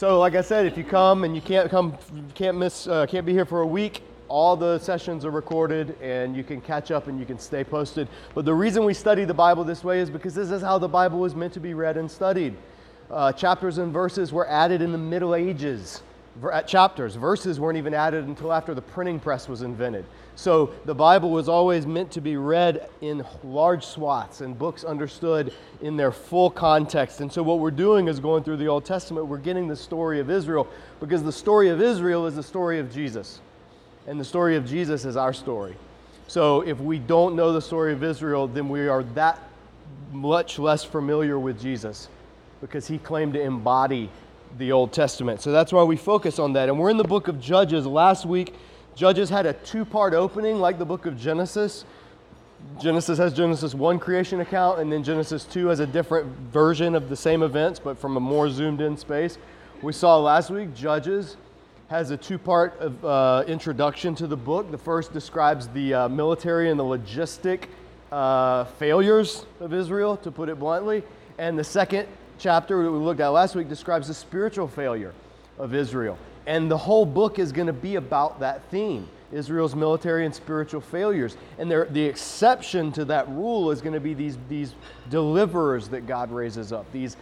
So, like I said, if you come and you can't come, can't miss, uh, can't be here for a week, all the sessions are recorded and you can catch up and you can stay posted. But the reason we study the Bible this way is because this is how the Bible was meant to be read and studied. Uh, chapters and verses were added in the Middle Ages. Ver- chapters, verses weren't even added until after the printing press was invented. So the Bible was always meant to be read in large swaths and books understood in their full context. And so what we're doing is going through the Old Testament, we're getting the story of Israel because the story of Israel is the story of Jesus. And the story of Jesus is our story. So if we don't know the story of Israel, then we are that much less familiar with Jesus because he claimed to embody the Old Testament. So that's why we focus on that. And we're in the book of Judges. Last week, Judges had a two part opening like the book of Genesis. Genesis has Genesis 1 creation account, and then Genesis 2 has a different version of the same events, but from a more zoomed in space. We saw last week, Judges has a two part uh, introduction to the book. The first describes the uh, military and the logistic uh, failures of Israel, to put it bluntly. And the second chapter that we looked at last week describes the spiritual failure of Israel. And the whole book is going to be about that theme Israel's military and spiritual failures. And the exception to that rule is going to be these, these deliverers that God raises up, these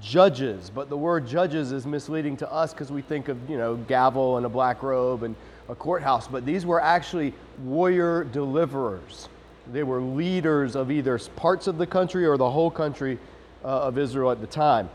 judges. But the word judges is misleading to us because we think of, you know, gavel and a black robe and a courthouse. But these were actually warrior deliverers. They were leaders of either parts of the country or the whole country uh, of Israel at the time.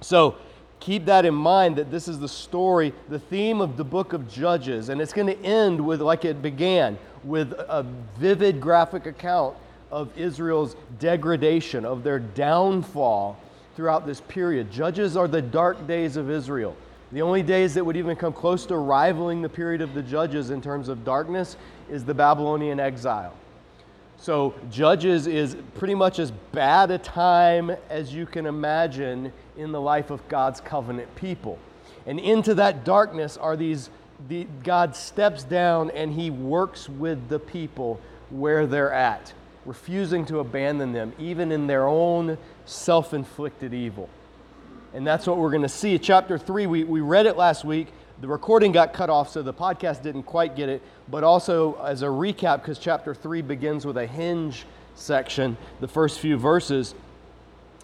So keep that in mind that this is the story, the theme of the book of Judges, and it's going to end with, like it began, with a vivid graphic account of Israel's degradation, of their downfall throughout this period. Judges are the dark days of Israel. The only days that would even come close to rivaling the period of the judges in terms of darkness is the Babylonian exile. So, Judges is pretty much as bad a time as you can imagine in the life of God's covenant people. And into that darkness are these, the, God steps down and he works with the people where they're at, refusing to abandon them, even in their own self inflicted evil. And that's what we're going to see. Chapter 3, we, we read it last week. The recording got cut off, so the podcast didn't quite get it. But also, as a recap, because chapter 3 begins with a hinge section, the first few verses,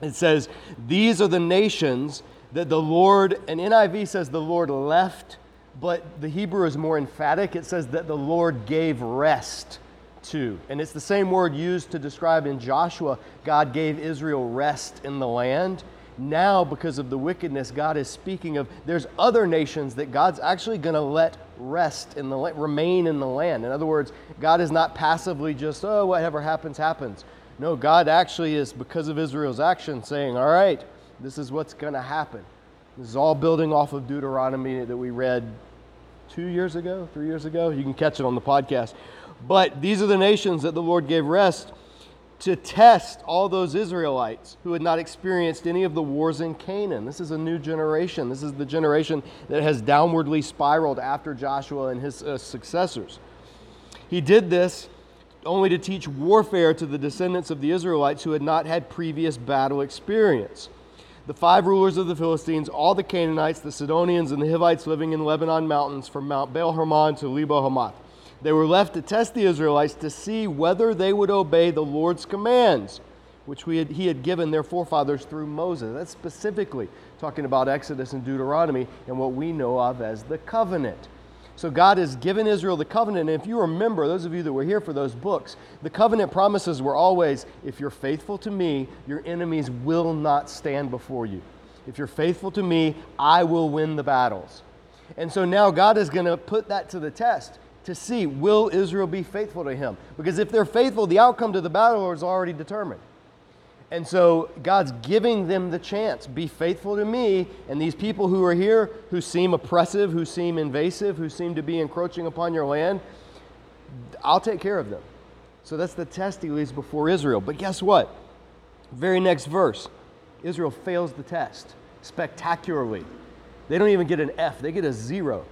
it says, These are the nations that the Lord, and NIV says the Lord left, but the Hebrew is more emphatic. It says that the Lord gave rest to. And it's the same word used to describe in Joshua, God gave Israel rest in the land now because of the wickedness god is speaking of there's other nations that god's actually going to let rest in the remain in the land in other words god is not passively just oh whatever happens happens no god actually is because of israel's action saying all right this is what's going to happen this is all building off of deuteronomy that we read two years ago three years ago you can catch it on the podcast but these are the nations that the lord gave rest to test all those Israelites who had not experienced any of the wars in Canaan. This is a new generation. This is the generation that has downwardly spiraled after Joshua and his uh, successors. He did this only to teach warfare to the descendants of the Israelites who had not had previous battle experience. The five rulers of the Philistines, all the Canaanites, the Sidonians, and the Hivites living in Lebanon mountains from Mount Baal Hermon to Lebo Hamath they were left to test the Israelites to see whether they would obey the Lord's commands, which had, he had given their forefathers through Moses. That's specifically talking about Exodus and Deuteronomy and what we know of as the covenant. So God has given Israel the covenant. And if you remember, those of you that were here for those books, the covenant promises were always if you're faithful to me, your enemies will not stand before you. If you're faithful to me, I will win the battles. And so now God is going to put that to the test to see will Israel be faithful to him? Because if they're faithful, the outcome to the battle is already determined. And so God's giving them the chance be faithful to me. And these people who are here, who seem oppressive, who seem invasive, who seem to be encroaching upon your land, I'll take care of them. So that's the test he leaves before Israel. But guess what? Very next verse Israel fails the test spectacularly. They don't even get an F, they get a zero.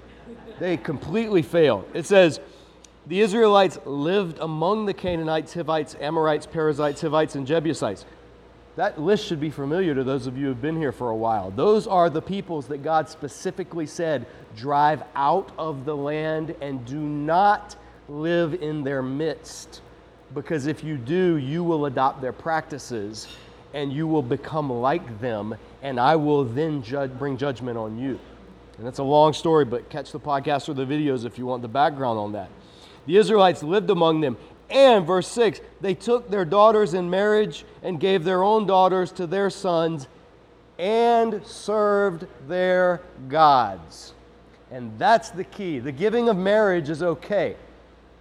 They completely fail. It says, the Israelites lived among the Canaanites, Hivites, Amorites, Perizzites, Hivites, and Jebusites. That list should be familiar to those of you who have been here for a while. Those are the peoples that God specifically said, drive out of the land and do not live in their midst. Because if you do, you will adopt their practices and you will become like them, and I will then judge, bring judgment on you. And that's a long story, but catch the podcast or the videos if you want the background on that. The Israelites lived among them, and, verse 6, they took their daughters in marriage and gave their own daughters to their sons and served their gods. And that's the key. The giving of marriage is okay.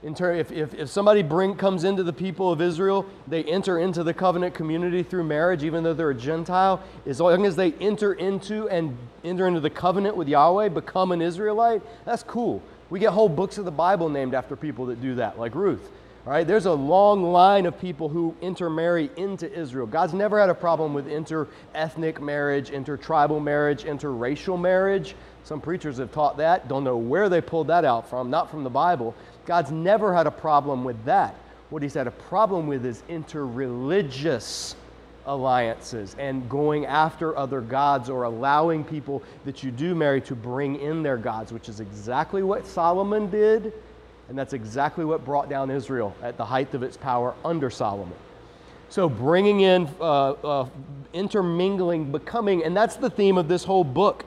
In ter- if, if, if somebody bring, comes into the people of Israel, they enter into the covenant community through marriage, even though they're a Gentile. As long as they enter into and enter into the covenant with Yahweh, become an Israelite, that's cool. We get whole books of the Bible named after people that do that, like Ruth. All right, there's a long line of people who intermarry into Israel. God's never had a problem with inter-ethnic marriage, inter-tribal marriage, interracial marriage. Some preachers have taught that. Don't know where they pulled that out from, not from the Bible. God's never had a problem with that. What he's had a problem with is interreligious alliances and going after other gods or allowing people that you do marry to bring in their gods, which is exactly what Solomon did and that's exactly what brought down Israel at the height of its power under Solomon. So, bringing in, uh, uh, intermingling, becoming, and that's the theme of this whole book.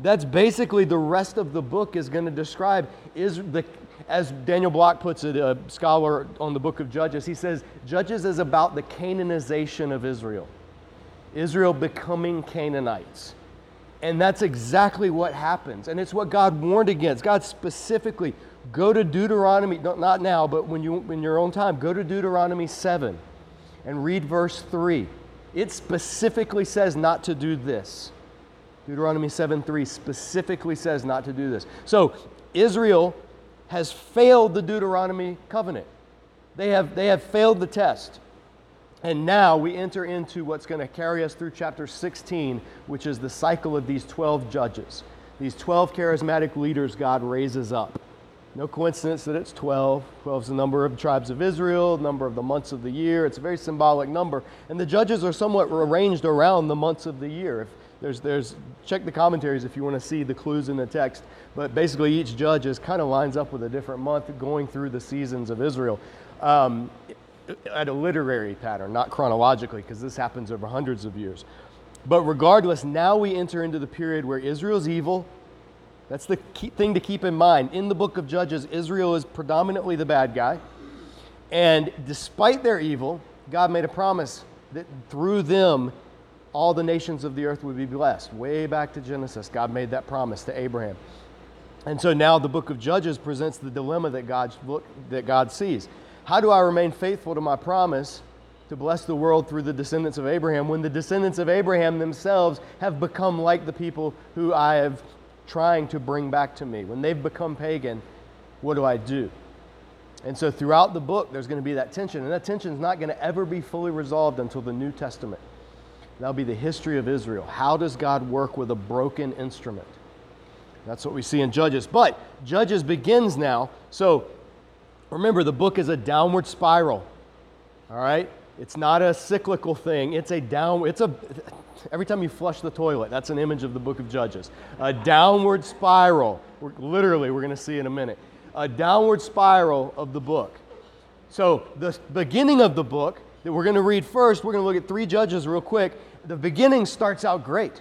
That's basically the rest of the book is going to describe is the as Daniel Block puts it, a scholar on the book of Judges, he says Judges is about the Canaanization of Israel. Israel becoming Canaanites. And that's exactly what happens. And it's what God warned against. God specifically Go to Deuteronomy, not now, but when you in your own time, go to Deuteronomy 7 and read verse 3. It specifically says not to do this. Deuteronomy 7 3 specifically says not to do this. So Israel has failed the Deuteronomy covenant. They have, they have failed the test. And now we enter into what's going to carry us through chapter 16, which is the cycle of these 12 judges. These 12 charismatic leaders God raises up. No coincidence that it's 12. 12 is the number of tribes of Israel, the number of the months of the year. It's a very symbolic number. And the judges are somewhat arranged around the months of the year. If there's, there's, check the commentaries if you want to see the clues in the text. But basically, each judge is kind of lines up with a different month going through the seasons of Israel um, at a literary pattern, not chronologically, because this happens over hundreds of years. But regardless, now we enter into the period where Israel's evil, that's the key thing to keep in mind. In the book of Judges, Israel is predominantly the bad guy. And despite their evil, God made a promise that through them, all the nations of the earth would be blessed. Way back to Genesis, God made that promise to Abraham. And so now the book of Judges presents the dilemma that God, look, that God sees. How do I remain faithful to my promise to bless the world through the descendants of Abraham when the descendants of Abraham themselves have become like the people who I have trying to bring back to me. When they've become pagan, what do I do? And so throughout the book, there's going to be that tension, and that tension is not going to ever be fully resolved until the New Testament. That'll be the history of Israel. How does God work with a broken instrument? That's what we see in Judges. But Judges begins now. So remember, the book is a downward spiral. All right? It's not a cyclical thing. It's a down. It's a Every time you flush the toilet, that's an image of the book of Judges. A downward spiral. We're, literally, we're going to see in a minute. A downward spiral of the book. So, the beginning of the book that we're going to read first, we're going to look at three judges real quick. The beginning starts out great.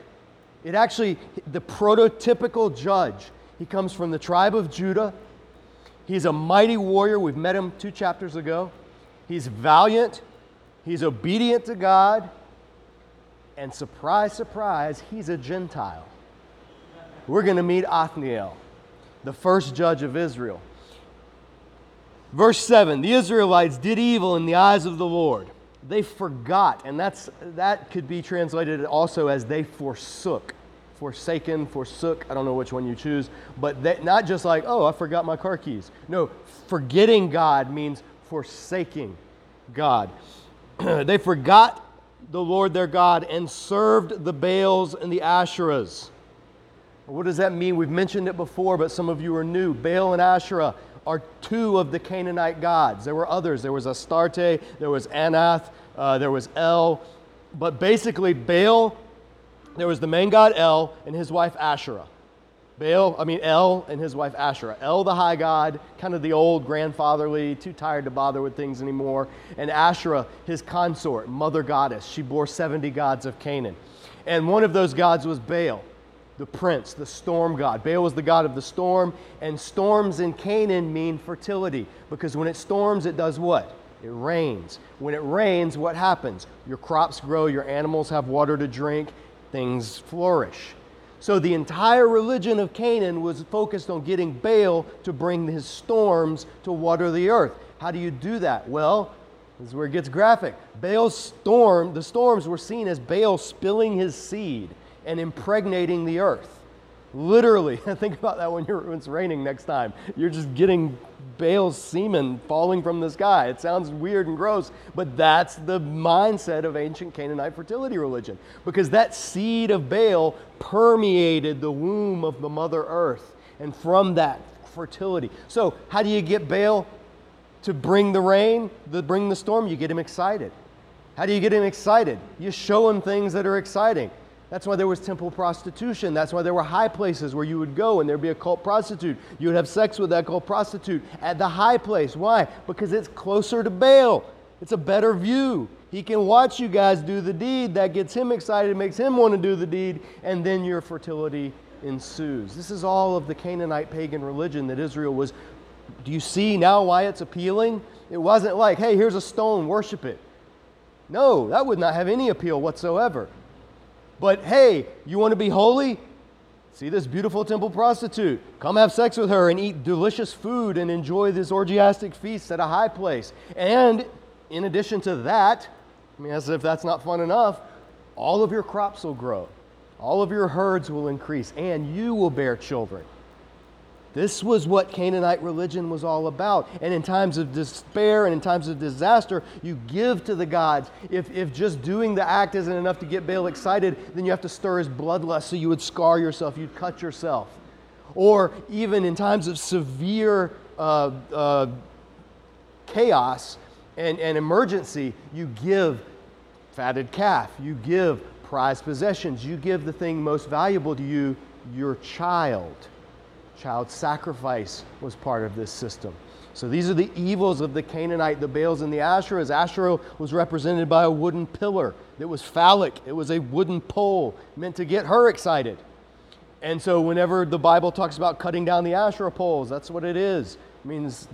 It actually, the prototypical judge, he comes from the tribe of Judah. He's a mighty warrior. We've met him two chapters ago. He's valiant. He's obedient to God. And surprise, surprise, he's a Gentile. We're going to meet Othniel, the first judge of Israel. Verse 7 The Israelites did evil in the eyes of the Lord. They forgot, and that's, that could be translated also as they forsook. Forsaken, forsook, I don't know which one you choose, but that, not just like, oh, I forgot my car keys. No, forgetting God means forsaking God. they forgot the Lord their God and served the Baals and the Asherahs. What does that mean? We've mentioned it before, but some of you are new. Baal and Asherah are two of the Canaanite gods. There were others. There was Astarte, there was Anath, uh, there was El. but basically, Baal, there was the main god El and his wife Asherah. Baal, I mean El and his wife Asherah. El, the high god, kind of the old grandfatherly, too tired to bother with things anymore. And Asherah, his consort, mother goddess. She bore 70 gods of Canaan. And one of those gods was Baal, the prince, the storm god. Baal was the god of the storm. And storms in Canaan mean fertility because when it storms, it does what? It rains. When it rains, what happens? Your crops grow, your animals have water to drink, things flourish. So the entire religion of Canaan was focused on getting Baal to bring his storms to water the earth. How do you do that? Well, this is where it gets graphic. Baal's storm, the storms were seen as Baal spilling his seed and impregnating the earth. Literally, think about that when, it's raining next time. You're just getting Baal's semen falling from the sky. It sounds weird and gross, but that's the mindset of ancient Canaanite fertility religion because that seed of Baal permeated the womb of the Mother Earth, and from that, fertility. So, how do you get Baal to bring the rain, to bring the storm? You get him excited. How do you get him excited? You show him things that are exciting. That's why there was temple prostitution. That's why there were high places where you would go and there'd be a cult prostitute. You would have sex with that cult prostitute at the high place. Why? Because it's closer to Baal. It's a better view. He can watch you guys do the deed. That gets him excited, makes him want to do the deed, and then your fertility ensues. This is all of the Canaanite pagan religion that Israel was. Do you see now why it's appealing? It wasn't like, hey, here's a stone, worship it. No, that would not have any appeal whatsoever. But hey, you want to be holy? See this beautiful temple prostitute. Come have sex with her and eat delicious food and enjoy this orgiastic feast at a high place. And in addition to that, I mean, as if that's not fun enough, all of your crops will grow, all of your herds will increase, and you will bear children. This was what Canaanite religion was all about. And in times of despair and in times of disaster, you give to the gods. If, if just doing the act isn't enough to get Baal excited, then you have to stir his bloodlust so you would scar yourself, you'd cut yourself. Or even in times of severe uh, uh, chaos and, and emergency, you give fatted calf, you give prized possessions, you give the thing most valuable to you, your child. Child sacrifice was part of this system. So these are the evils of the Canaanite, the Baals, and the Asherahs. Asherah was represented by a wooden pillar that was phallic. It was a wooden pole meant to get her excited. And so whenever the Bible talks about cutting down the Asherah poles, that's what it is. It means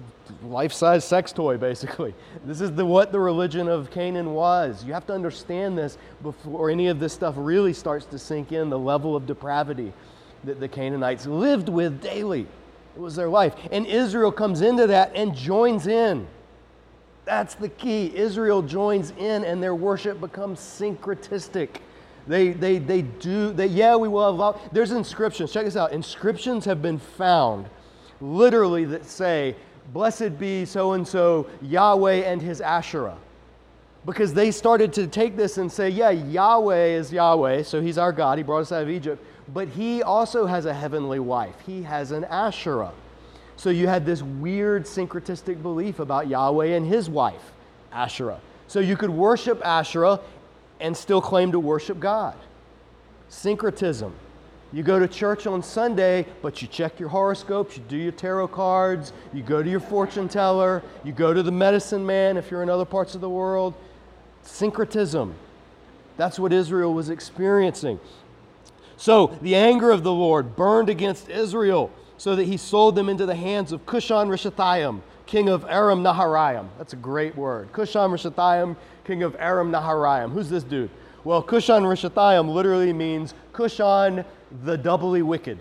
life-size sex toy, basically. This is the, what the religion of Canaan was. You have to understand this before any of this stuff really starts to sink in, the level of depravity that the Canaanites lived with daily. It was their life. And Israel comes into that and joins in. That's the key. Israel joins in and their worship becomes syncretistic. They, they, they do, they, yeah, we will have, there's inscriptions. Check this out. Inscriptions have been found literally that say, Blessed be so and so Yahweh and his Asherah. Because they started to take this and say, yeah, Yahweh is Yahweh, so he's our God. He brought us out of Egypt but he also has a heavenly wife. He has an Asherah. So you had this weird syncretistic belief about Yahweh and his wife, Asherah. So you could worship Asherah and still claim to worship God. Syncretism. You go to church on Sunday, but you check your horoscopes, you do your tarot cards, you go to your fortune teller, you go to the medicine man if you're in other parts of the world. Syncretism. That's what Israel was experiencing. So the anger of the Lord burned against Israel, so that he sold them into the hands of Cushan Rishathaim, king of Aram Naharaim. That's a great word. Cushan Rishathaim, king of Aram Naharaim. Who's this dude? Well, Cushan Rishathaim literally means Cushan the doubly wicked.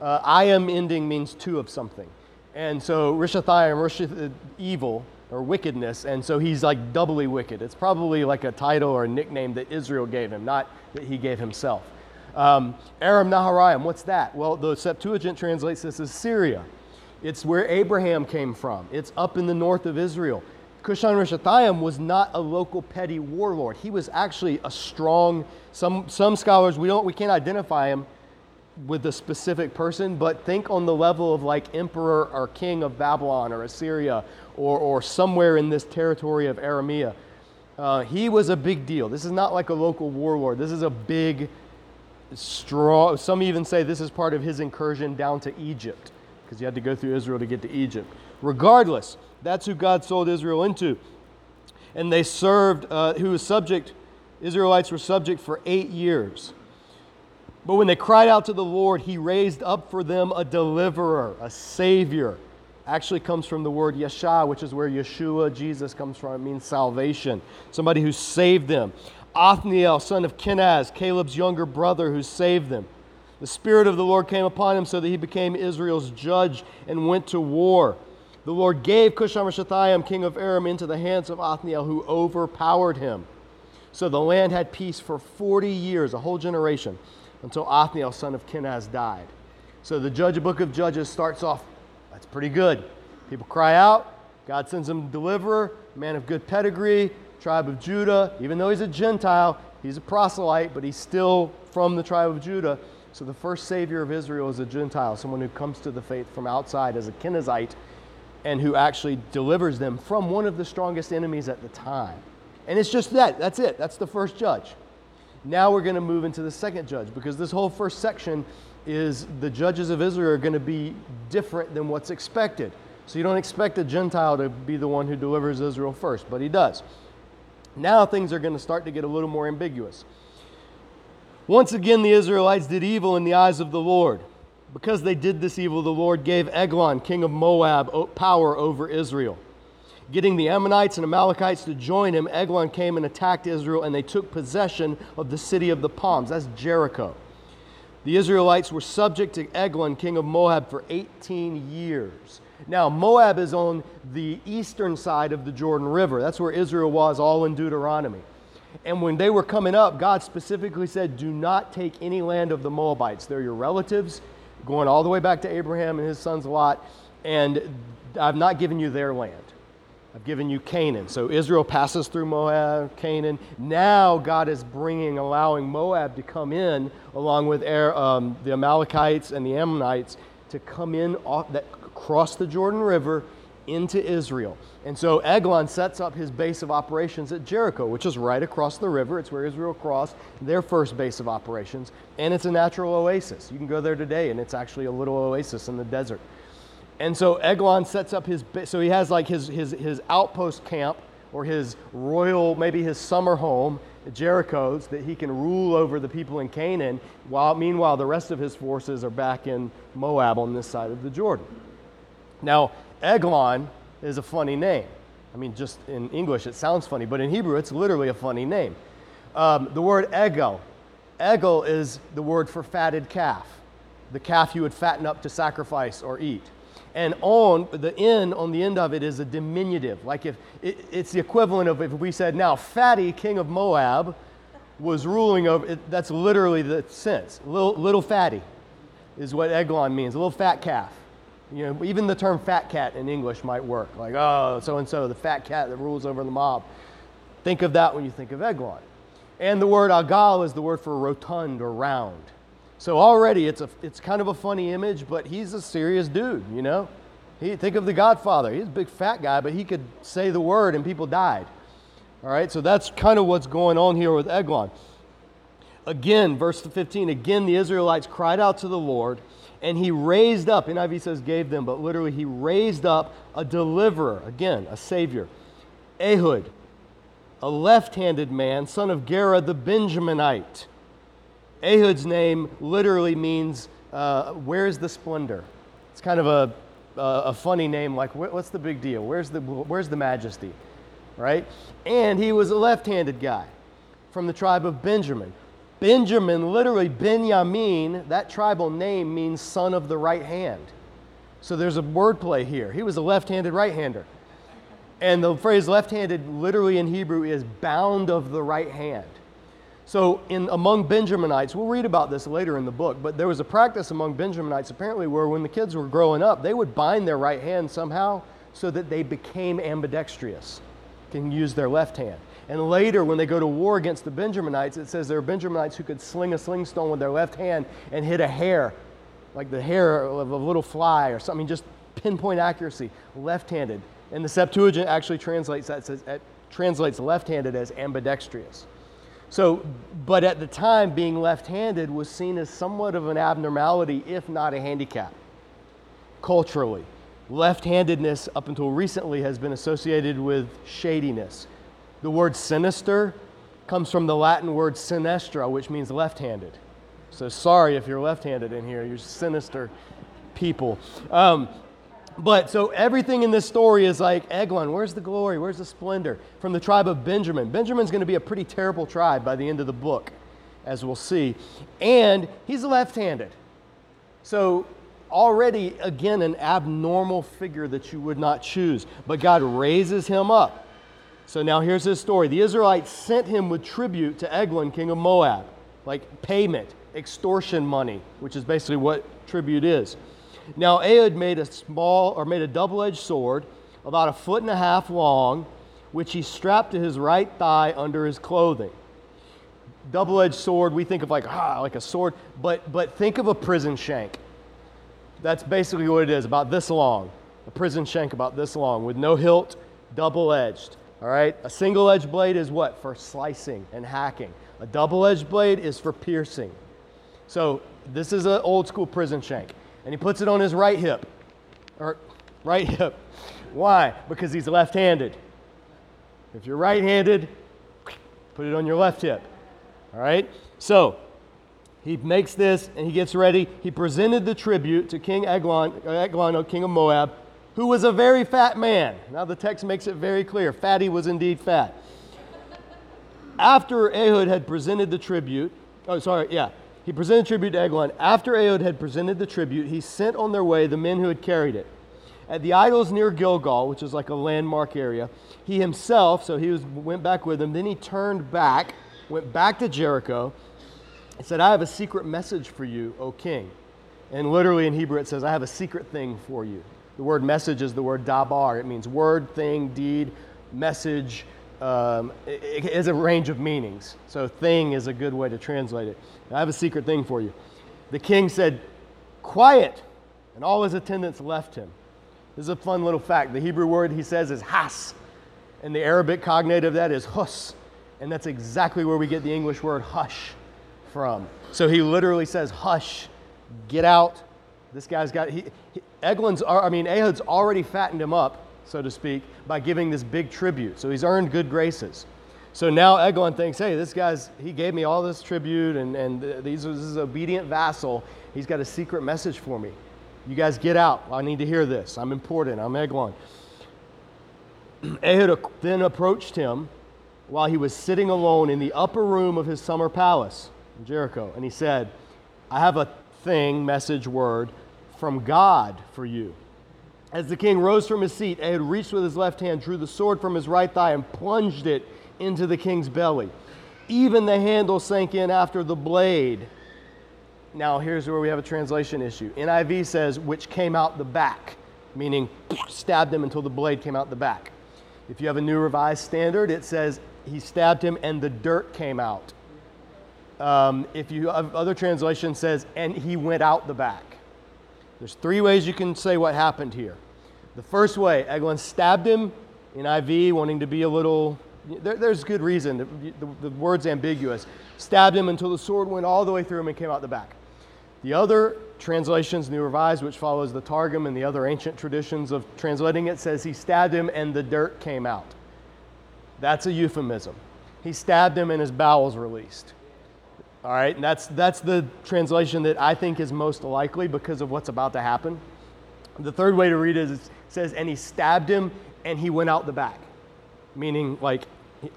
Uh, I am ending means two of something. And so Rishathaim, Rishath, uh, evil or wickedness, and so he's like doubly wicked. It's probably like a title or a nickname that Israel gave him, not that he gave himself. Um, Aram Naharaim, what's that? Well, the Septuagint translates this as Syria. It's where Abraham came from. It's up in the north of Israel. Cushan Rishathaim was not a local petty warlord. He was actually a strong, some, some scholars, we, don't, we can't identify him with a specific person, but think on the level of like emperor or king of Babylon or Assyria or, or somewhere in this territory of Aramea. Uh, he was a big deal. This is not like a local warlord. This is a big, strong. Some even say this is part of his incursion down to Egypt because he had to go through Israel to get to Egypt. Regardless, that's who God sold Israel into. And they served, uh, who was subject, Israelites were subject for eight years. But when they cried out to the Lord, he raised up for them a deliverer, a savior. Actually comes from the word Yeshua, which is where Yeshua, Jesus, comes from. It means salvation. Somebody who saved them. Othniel, son of Kenaz, Caleb's younger brother, who saved them. The Spirit of the Lord came upon him so that he became Israel's judge and went to war. The Lord gave Cushan king of Aram, into the hands of Othniel, who overpowered him. So the land had peace for 40 years, a whole generation until Othniel, son of Kenaz, died. So the judge, book of Judges starts off, that's pretty good. People cry out, God sends them a deliverer, man of good pedigree, tribe of Judah. Even though he's a Gentile, he's a proselyte, but he's still from the tribe of Judah. So the first savior of Israel is a Gentile, someone who comes to the faith from outside as a Kenizzite and who actually delivers them from one of the strongest enemies at the time. And it's just that. That's it. That's the first judge. Now we're going to move into the second judge because this whole first section is the judges of Israel are going to be different than what's expected. So you don't expect a Gentile to be the one who delivers Israel first, but he does. Now things are going to start to get a little more ambiguous. Once again, the Israelites did evil in the eyes of the Lord. Because they did this evil, the Lord gave Eglon, king of Moab, power over Israel. Getting the Ammonites and Amalekites to join him, Eglon came and attacked Israel, and they took possession of the city of the palms. That's Jericho. The Israelites were subject to Eglon, king of Moab, for 18 years. Now, Moab is on the eastern side of the Jordan River. That's where Israel was, all in Deuteronomy. And when they were coming up, God specifically said, Do not take any land of the Moabites. They're your relatives, going all the way back to Abraham and his sons Lot, and I've not given you their land. I've given you Canaan. So Israel passes through Moab, Canaan. Now God is bringing, allowing Moab to come in along with um, the Amalekites and the Ammonites to come in off that cross the Jordan River into Israel. And so Eglon sets up his base of operations at Jericho, which is right across the river. It's where Israel crossed their first base of operations. And it's a natural oasis. You can go there today, and it's actually a little oasis in the desert. And so Eglon sets up his, so he has like his, his, his outpost camp or his royal, maybe his summer home, Jericho, so that he can rule over the people in Canaan, while meanwhile the rest of his forces are back in Moab on this side of the Jordan. Now, Eglon is a funny name. I mean, just in English it sounds funny, but in Hebrew it's literally a funny name. Um, the word egel, egel is the word for fatted calf, the calf you would fatten up to sacrifice or eat. And on the end on the end of it is a diminutive. Like if it, it's the equivalent of if we said now fatty king of moab was ruling over it, that's literally the sense. Little, little fatty is what eglon means a little fat calf you know even the term fat cat in english might work like oh so and so the fat cat that rules over the mob think of that when you think of eglon and the word agal is the word for rotund or round so already it's, a, it's kind of a funny image, but he's a serious dude, you know? He, think of the Godfather. He's a big fat guy, but he could say the word and people died. All right, so that's kind of what's going on here with Eglon. Again, verse 15, again the Israelites cried out to the Lord, and he raised up, NIV says gave them, but literally he raised up a deliverer, again, a savior, Ehud, a left handed man, son of Gera the Benjaminite Ehud's name literally means, uh, where's the splendor? It's kind of a, a, a funny name, like, what's the big deal? Where's the, where's the majesty? Right? And he was a left handed guy from the tribe of Benjamin. Benjamin, literally, Benjamin, that tribal name means son of the right hand. So there's a wordplay here. He was a left handed right hander. And the phrase left handed literally in Hebrew is bound of the right hand. So, in, among Benjaminites, we'll read about this later in the book, but there was a practice among Benjaminites apparently where when the kids were growing up, they would bind their right hand somehow so that they became ambidextrous, can use their left hand. And later, when they go to war against the Benjaminites, it says there are Benjaminites who could sling a sling stone with their left hand and hit a hair, like the hair of a little fly or something, just pinpoint accuracy, left handed. And the Septuagint actually translates that, says, it translates left handed as ambidextrous. So, but at the time, being left handed was seen as somewhat of an abnormality, if not a handicap, culturally. Left handedness, up until recently, has been associated with shadiness. The word sinister comes from the Latin word sinistra, which means left handed. So, sorry if you're left handed in here, you're sinister people. Um, but so everything in this story is like Eglon, where's the glory? Where's the splendor? From the tribe of Benjamin. Benjamin's going to be a pretty terrible tribe by the end of the book, as we'll see. And he's left handed. So already, again, an abnormal figure that you would not choose. But God raises him up. So now here's his story. The Israelites sent him with tribute to Eglon, king of Moab, like payment, extortion money, which is basically what tribute is. Now Ehud made a small or made a double-edged sword about a foot and a half long, which he strapped to his right thigh under his clothing. Double-edged sword, we think of like ah, like a sword, but but think of a prison shank. That's basically what it is, about this long. A prison shank about this long with no hilt, double-edged. All right? A single-edged blade is what? For slicing and hacking. A double-edged blade is for piercing. So, this is an old school prison shank and he puts it on his right hip. Or right hip. Why? Because he's left handed. If you're right handed, put it on your left hip. All right? So, he makes this and he gets ready. He presented the tribute to King Eglon, Eglon, king of Moab, who was a very fat man. Now, the text makes it very clear fatty was indeed fat. After Ehud had presented the tribute, oh, sorry, yeah, he presented tribute to Eglon. After Ehud had presented the tribute, he sent on their way the men who had carried it. At the idols near Gilgal, which is like a landmark area, he himself, so he was, went back with them. Then he turned back, went back to Jericho, and said, I have a secret message for you, O king. And literally in Hebrew it says, I have a secret thing for you. The word message is the word dabar. It means word, thing, deed, message, um, it, it has a range of meanings. So, thing is a good way to translate it. I have a secret thing for you. The king said, Quiet, and all his attendants left him. This is a fun little fact. The Hebrew word he says is has, and the Arabic cognate of that is hus, and that's exactly where we get the English word hush from. So he literally says, Hush, get out. This guy's got, he, he Eglon's, I mean, Ehud's already fattened him up so to speak, by giving this big tribute. So he's earned good graces. So now Eglon thinks, hey, this guy's, he gave me all this tribute and, and this is obedient vassal. He's got a secret message for me. You guys get out. I need to hear this. I'm important. I'm Eglon. Ehud then approached him while he was sitting alone in the upper room of his summer palace in Jericho. And he said, I have a thing, message, word from God for you. As the king rose from his seat, Ehud reached with his left hand, drew the sword from his right thigh, and plunged it into the king's belly. Even the handle sank in after the blade. Now, here's where we have a translation issue. NIV says, which came out the back, meaning stabbed him until the blade came out the back. If you have a new revised standard, it says he stabbed him and the dirt came out. Um, if you have other translation says, and he went out the back. There's three ways you can say what happened here. The first way, Eglon stabbed him NIV, wanting to be a little, there, there's good reason. The, the, the word's ambiguous. Stabbed him until the sword went all the way through him and came out the back. The other translations, New Revised, which follows the Targum and the other ancient traditions of translating it, says he stabbed him and the dirt came out. That's a euphemism. He stabbed him and his bowels released. All right, and that's, that's the translation that I think is most likely because of what's about to happen. The third way to read it is, it says, and he stabbed him and he went out the back, meaning like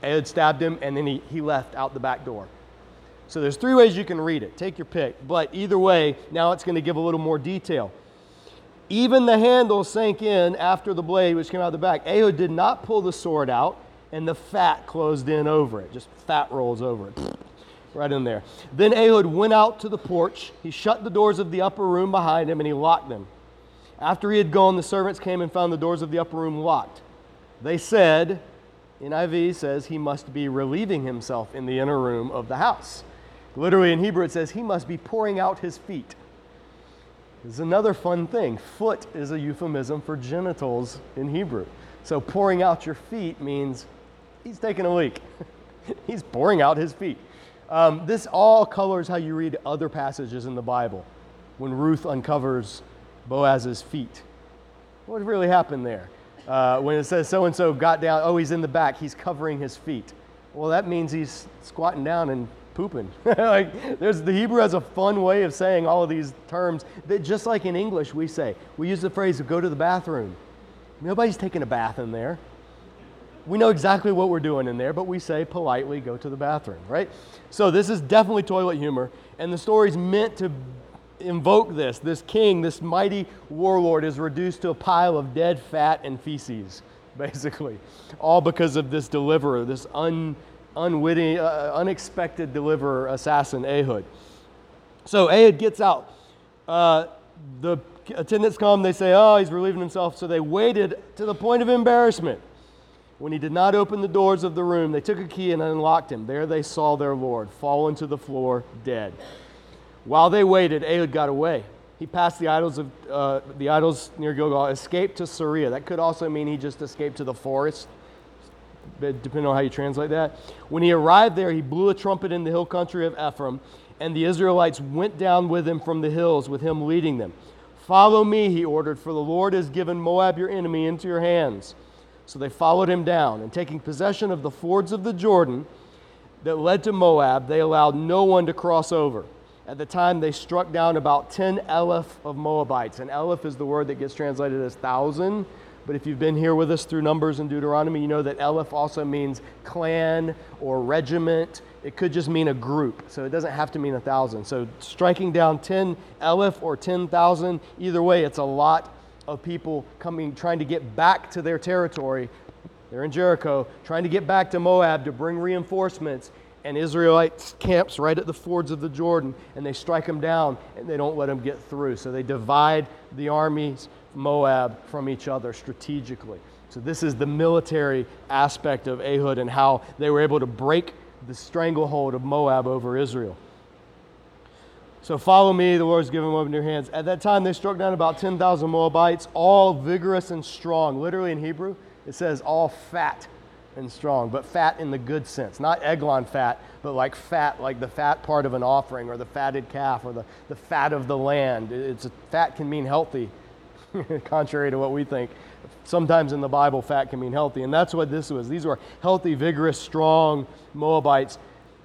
Ehud stabbed him and then he, he left out the back door. So there's three ways you can read it. Take your pick. But either way, now it's going to give a little more detail. Even the handle sank in after the blade, which came out the back. Ehud did not pull the sword out, and the fat closed in over it. Just fat rolls over it. Right in there. Then Ehud went out to the porch. He shut the doors of the upper room behind him and he locked them. After he had gone, the servants came and found the doors of the upper room locked. They said, NIV says he must be relieving himself in the inner room of the house. Literally in Hebrew, it says he must be pouring out his feet. This is another fun thing. Foot is a euphemism for genitals in Hebrew. So pouring out your feet means he's taking a leak. he's pouring out his feet. Um, this all colors how you read other passages in the Bible. When Ruth uncovers Boaz's feet, what really happened there? Uh, when it says so and so got down, oh, he's in the back, he's covering his feet. Well, that means he's squatting down and pooping. like, there's, the Hebrew has a fun way of saying all of these terms that just like in English we say. We use the phrase go to the bathroom. Nobody's taking a bath in there. We know exactly what we're doing in there, but we say politely go to the bathroom, right? So this is definitely toilet humor, and the story's meant to invoke this. This king, this mighty warlord, is reduced to a pile of dead fat and feces, basically, all because of this deliverer, this un, unwitting, uh, unexpected deliverer, assassin, Ehud. So Ehud gets out. Uh, the attendants come, they say, Oh, he's relieving himself. So they waited to the point of embarrassment. When he did not open the doors of the room, they took a key and unlocked him. There they saw their Lord fallen to the floor dead. While they waited, Ehud got away. He passed the idols of uh, the idols near Gilgal, escaped to Seirah. That could also mean he just escaped to the forest, depending on how you translate that. When he arrived there, he blew a trumpet in the hill country of Ephraim, and the Israelites went down with him from the hills, with him leading them. Follow me, he ordered, for the Lord has given Moab your enemy into your hands. So they followed him down, and taking possession of the fords of the Jordan that led to Moab, they allowed no one to cross over. At the time, they struck down about 10 eleph of Moabites. And eleph is the word that gets translated as thousand. But if you've been here with us through Numbers and Deuteronomy, you know that eleph also means clan or regiment. It could just mean a group, so it doesn't have to mean a thousand. So striking down 10 eleph or 10,000, either way, it's a lot of people coming, trying to get back to their territory. They're in Jericho, trying to get back to Moab to bring reinforcements. And Israelite camps right at the fords of the Jordan, and they strike them down, and they don't let them get through. So they divide the armies Moab from each other strategically. So this is the military aspect of Ehud and how they were able to break the stranglehold of Moab over Israel. So follow me, the Lord's given them over in your hands. At that time, they struck down about 10,000 Moabites, all vigorous and strong. Literally in Hebrew, it says all fat and strong, but fat in the good sense. Not Eglon fat, but like fat, like the fat part of an offering or the fatted calf or the, the fat of the land. It's a, fat can mean healthy, contrary to what we think. Sometimes in the Bible, fat can mean healthy, and that's what this was. These were healthy, vigorous, strong Moabites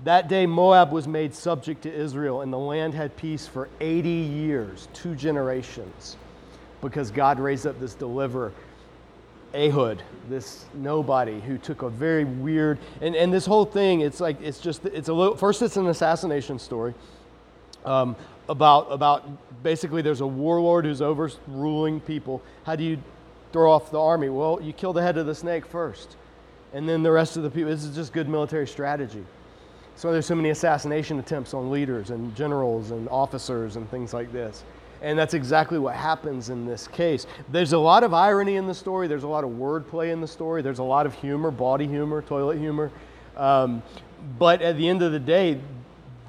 that day, Moab was made subject to Israel, and the land had peace for 80 years, two generations, because God raised up this deliverer, Ehud, this nobody who took a very weird, and, and this whole thing, it's like, it's just, it's a little, first it's an assassination story um, about, about basically there's a warlord who's overruling people. How do you throw off the army? Well, you kill the head of the snake first, and then the rest of the people. This is just good military strategy. So there's so many assassination attempts on leaders and generals and officers and things like this. And that's exactly what happens in this case. There's a lot of irony in the story. There's a lot of wordplay in the story. There's a lot of humor, body humor, toilet humor. Um, but at the end of the day,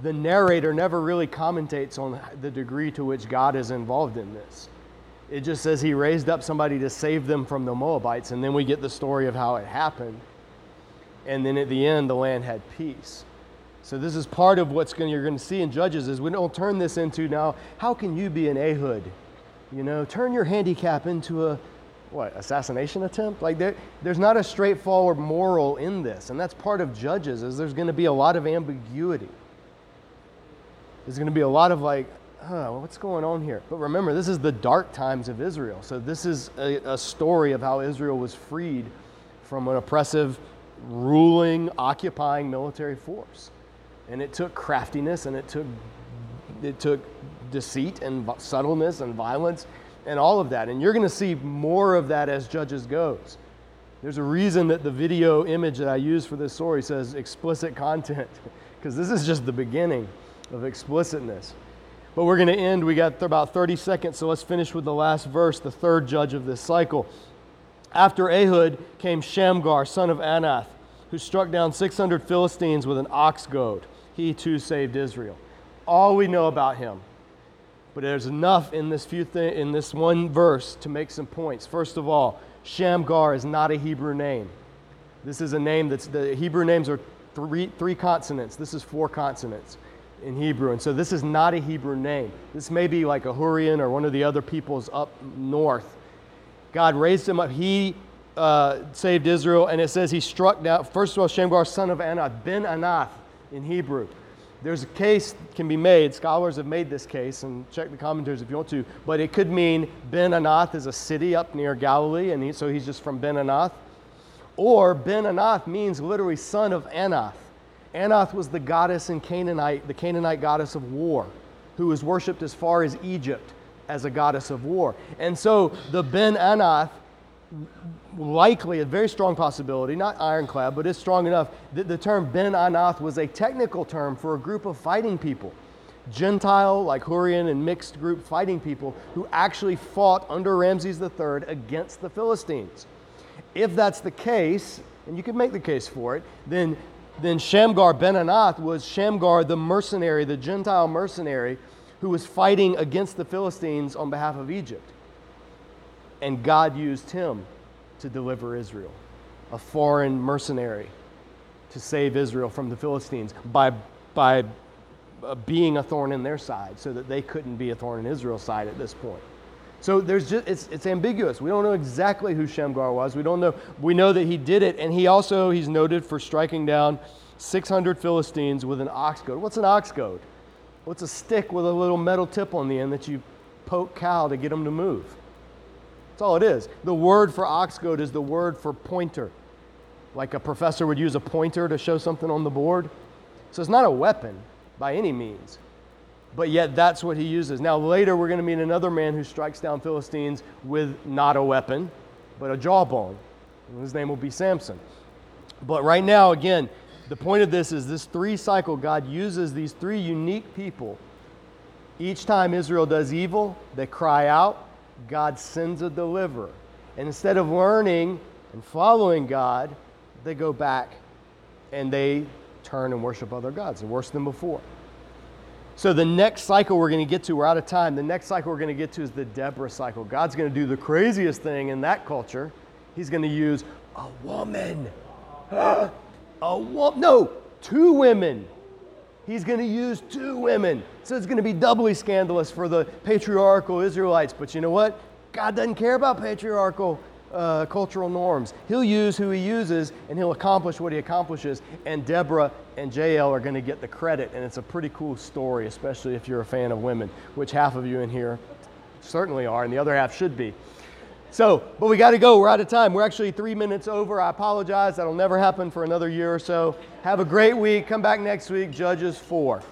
the narrator never really commentates on the degree to which God is involved in this. It just says he raised up somebody to save them from the Moabites, and then we get the story of how it happened. And then at the end, the land had peace. So this is part of going, you're going to see in Judges is we don't turn this into now, how can you be an Ehud? You know, turn your handicap into a, what, assassination attempt? Like there, there's not a straightforward moral in this. And that's part of Judges is there's going to be a lot of ambiguity. There's going to be a lot of like, huh, what's going on here? But remember, this is the dark times of Israel. So this is a, a story of how Israel was freed from an oppressive, ruling, occupying military force and it took craftiness and it took it took deceit and subtleness and violence and all of that. And you're going to see more of that as judges goes. There's a reason that the video image that i use for this story says explicit content because this is just the beginning of explicitness. But we're going to end we got about 30 seconds so let's finish with the last verse the third judge of this cycle. After ehud came shamgar son of anath who struck down 600 philistines with an ox goad he too saved Israel. All we know about him. But there's enough in this few th- in this one verse to make some points. First of all, Shamgar is not a Hebrew name. This is a name that's the Hebrew names are three, three consonants. This is four consonants in Hebrew. And so this is not a Hebrew name. This may be like a Hurrian or one of the other peoples up north. God raised him up. He uh, saved Israel, and it says he struck down, first of all, Shamgar, son of Anath, Ben Anath in Hebrew. There's a case can be made. Scholars have made this case, and check the commentaries if you want to. But it could mean Ben Anath is a city up near Galilee, and he, so he's just from Ben Anath. Or Ben Anath means literally son of Anath. Anath was the goddess in Canaanite, the Canaanite goddess of war, who was worshipped as far as Egypt as a goddess of war. And so the Ben Anath likely a very strong possibility, not ironclad, but it's strong enough that the term Ben Anath was a technical term for a group of fighting people. Gentile, like Hurrian and mixed group fighting people who actually fought under Ramses III against the Philistines. If that's the case, and you could make the case for it, then, then Shamgar Ben Anath was Shamgar the mercenary, the Gentile mercenary, who was fighting against the Philistines on behalf of Egypt. And God used him to deliver Israel, a foreign mercenary to save Israel from the Philistines by, by uh, being a thorn in their side so that they couldn't be a thorn in Israel's side at this point. So there's just, it's, it's ambiguous. We don't know exactly who Shamgar was. We don't know. We know that he did it, and he also, he's noted for striking down 600 Philistines with an ox goad. What's an ox goad? What's a stick with a little metal tip on the end that you poke cow to get them to move? That's all it is. The word for ox goad is the word for pointer. Like a professor would use a pointer to show something on the board. So it's not a weapon by any means. But yet that's what he uses. Now, later we're going to meet another man who strikes down Philistines with not a weapon, but a jawbone. His name will be Samson. But right now, again, the point of this is this three cycle, God uses these three unique people. Each time Israel does evil, they cry out, God sends a deliverer. And instead of learning and following God, they go back and they turn and worship other gods worse than before. So the next cycle we're going to get to, we're out of time. The next cycle we're going to get to is the Deborah cycle. God's going to do the craziest thing in that culture. He's going to use a woman. a woman. No, two women He's going to use two women. So it's going to be doubly scandalous for the patriarchal Israelites. But you know what? God doesn't care about patriarchal uh, cultural norms. He'll use who he uses and he'll accomplish what he accomplishes. And Deborah and Jael are going to get the credit. And it's a pretty cool story, especially if you're a fan of women, which half of you in here certainly are, and the other half should be. So, but we got to go. We're out of time. We're actually three minutes over. I apologize. That'll never happen for another year or so. Have a great week. Come back next week. Judges 4.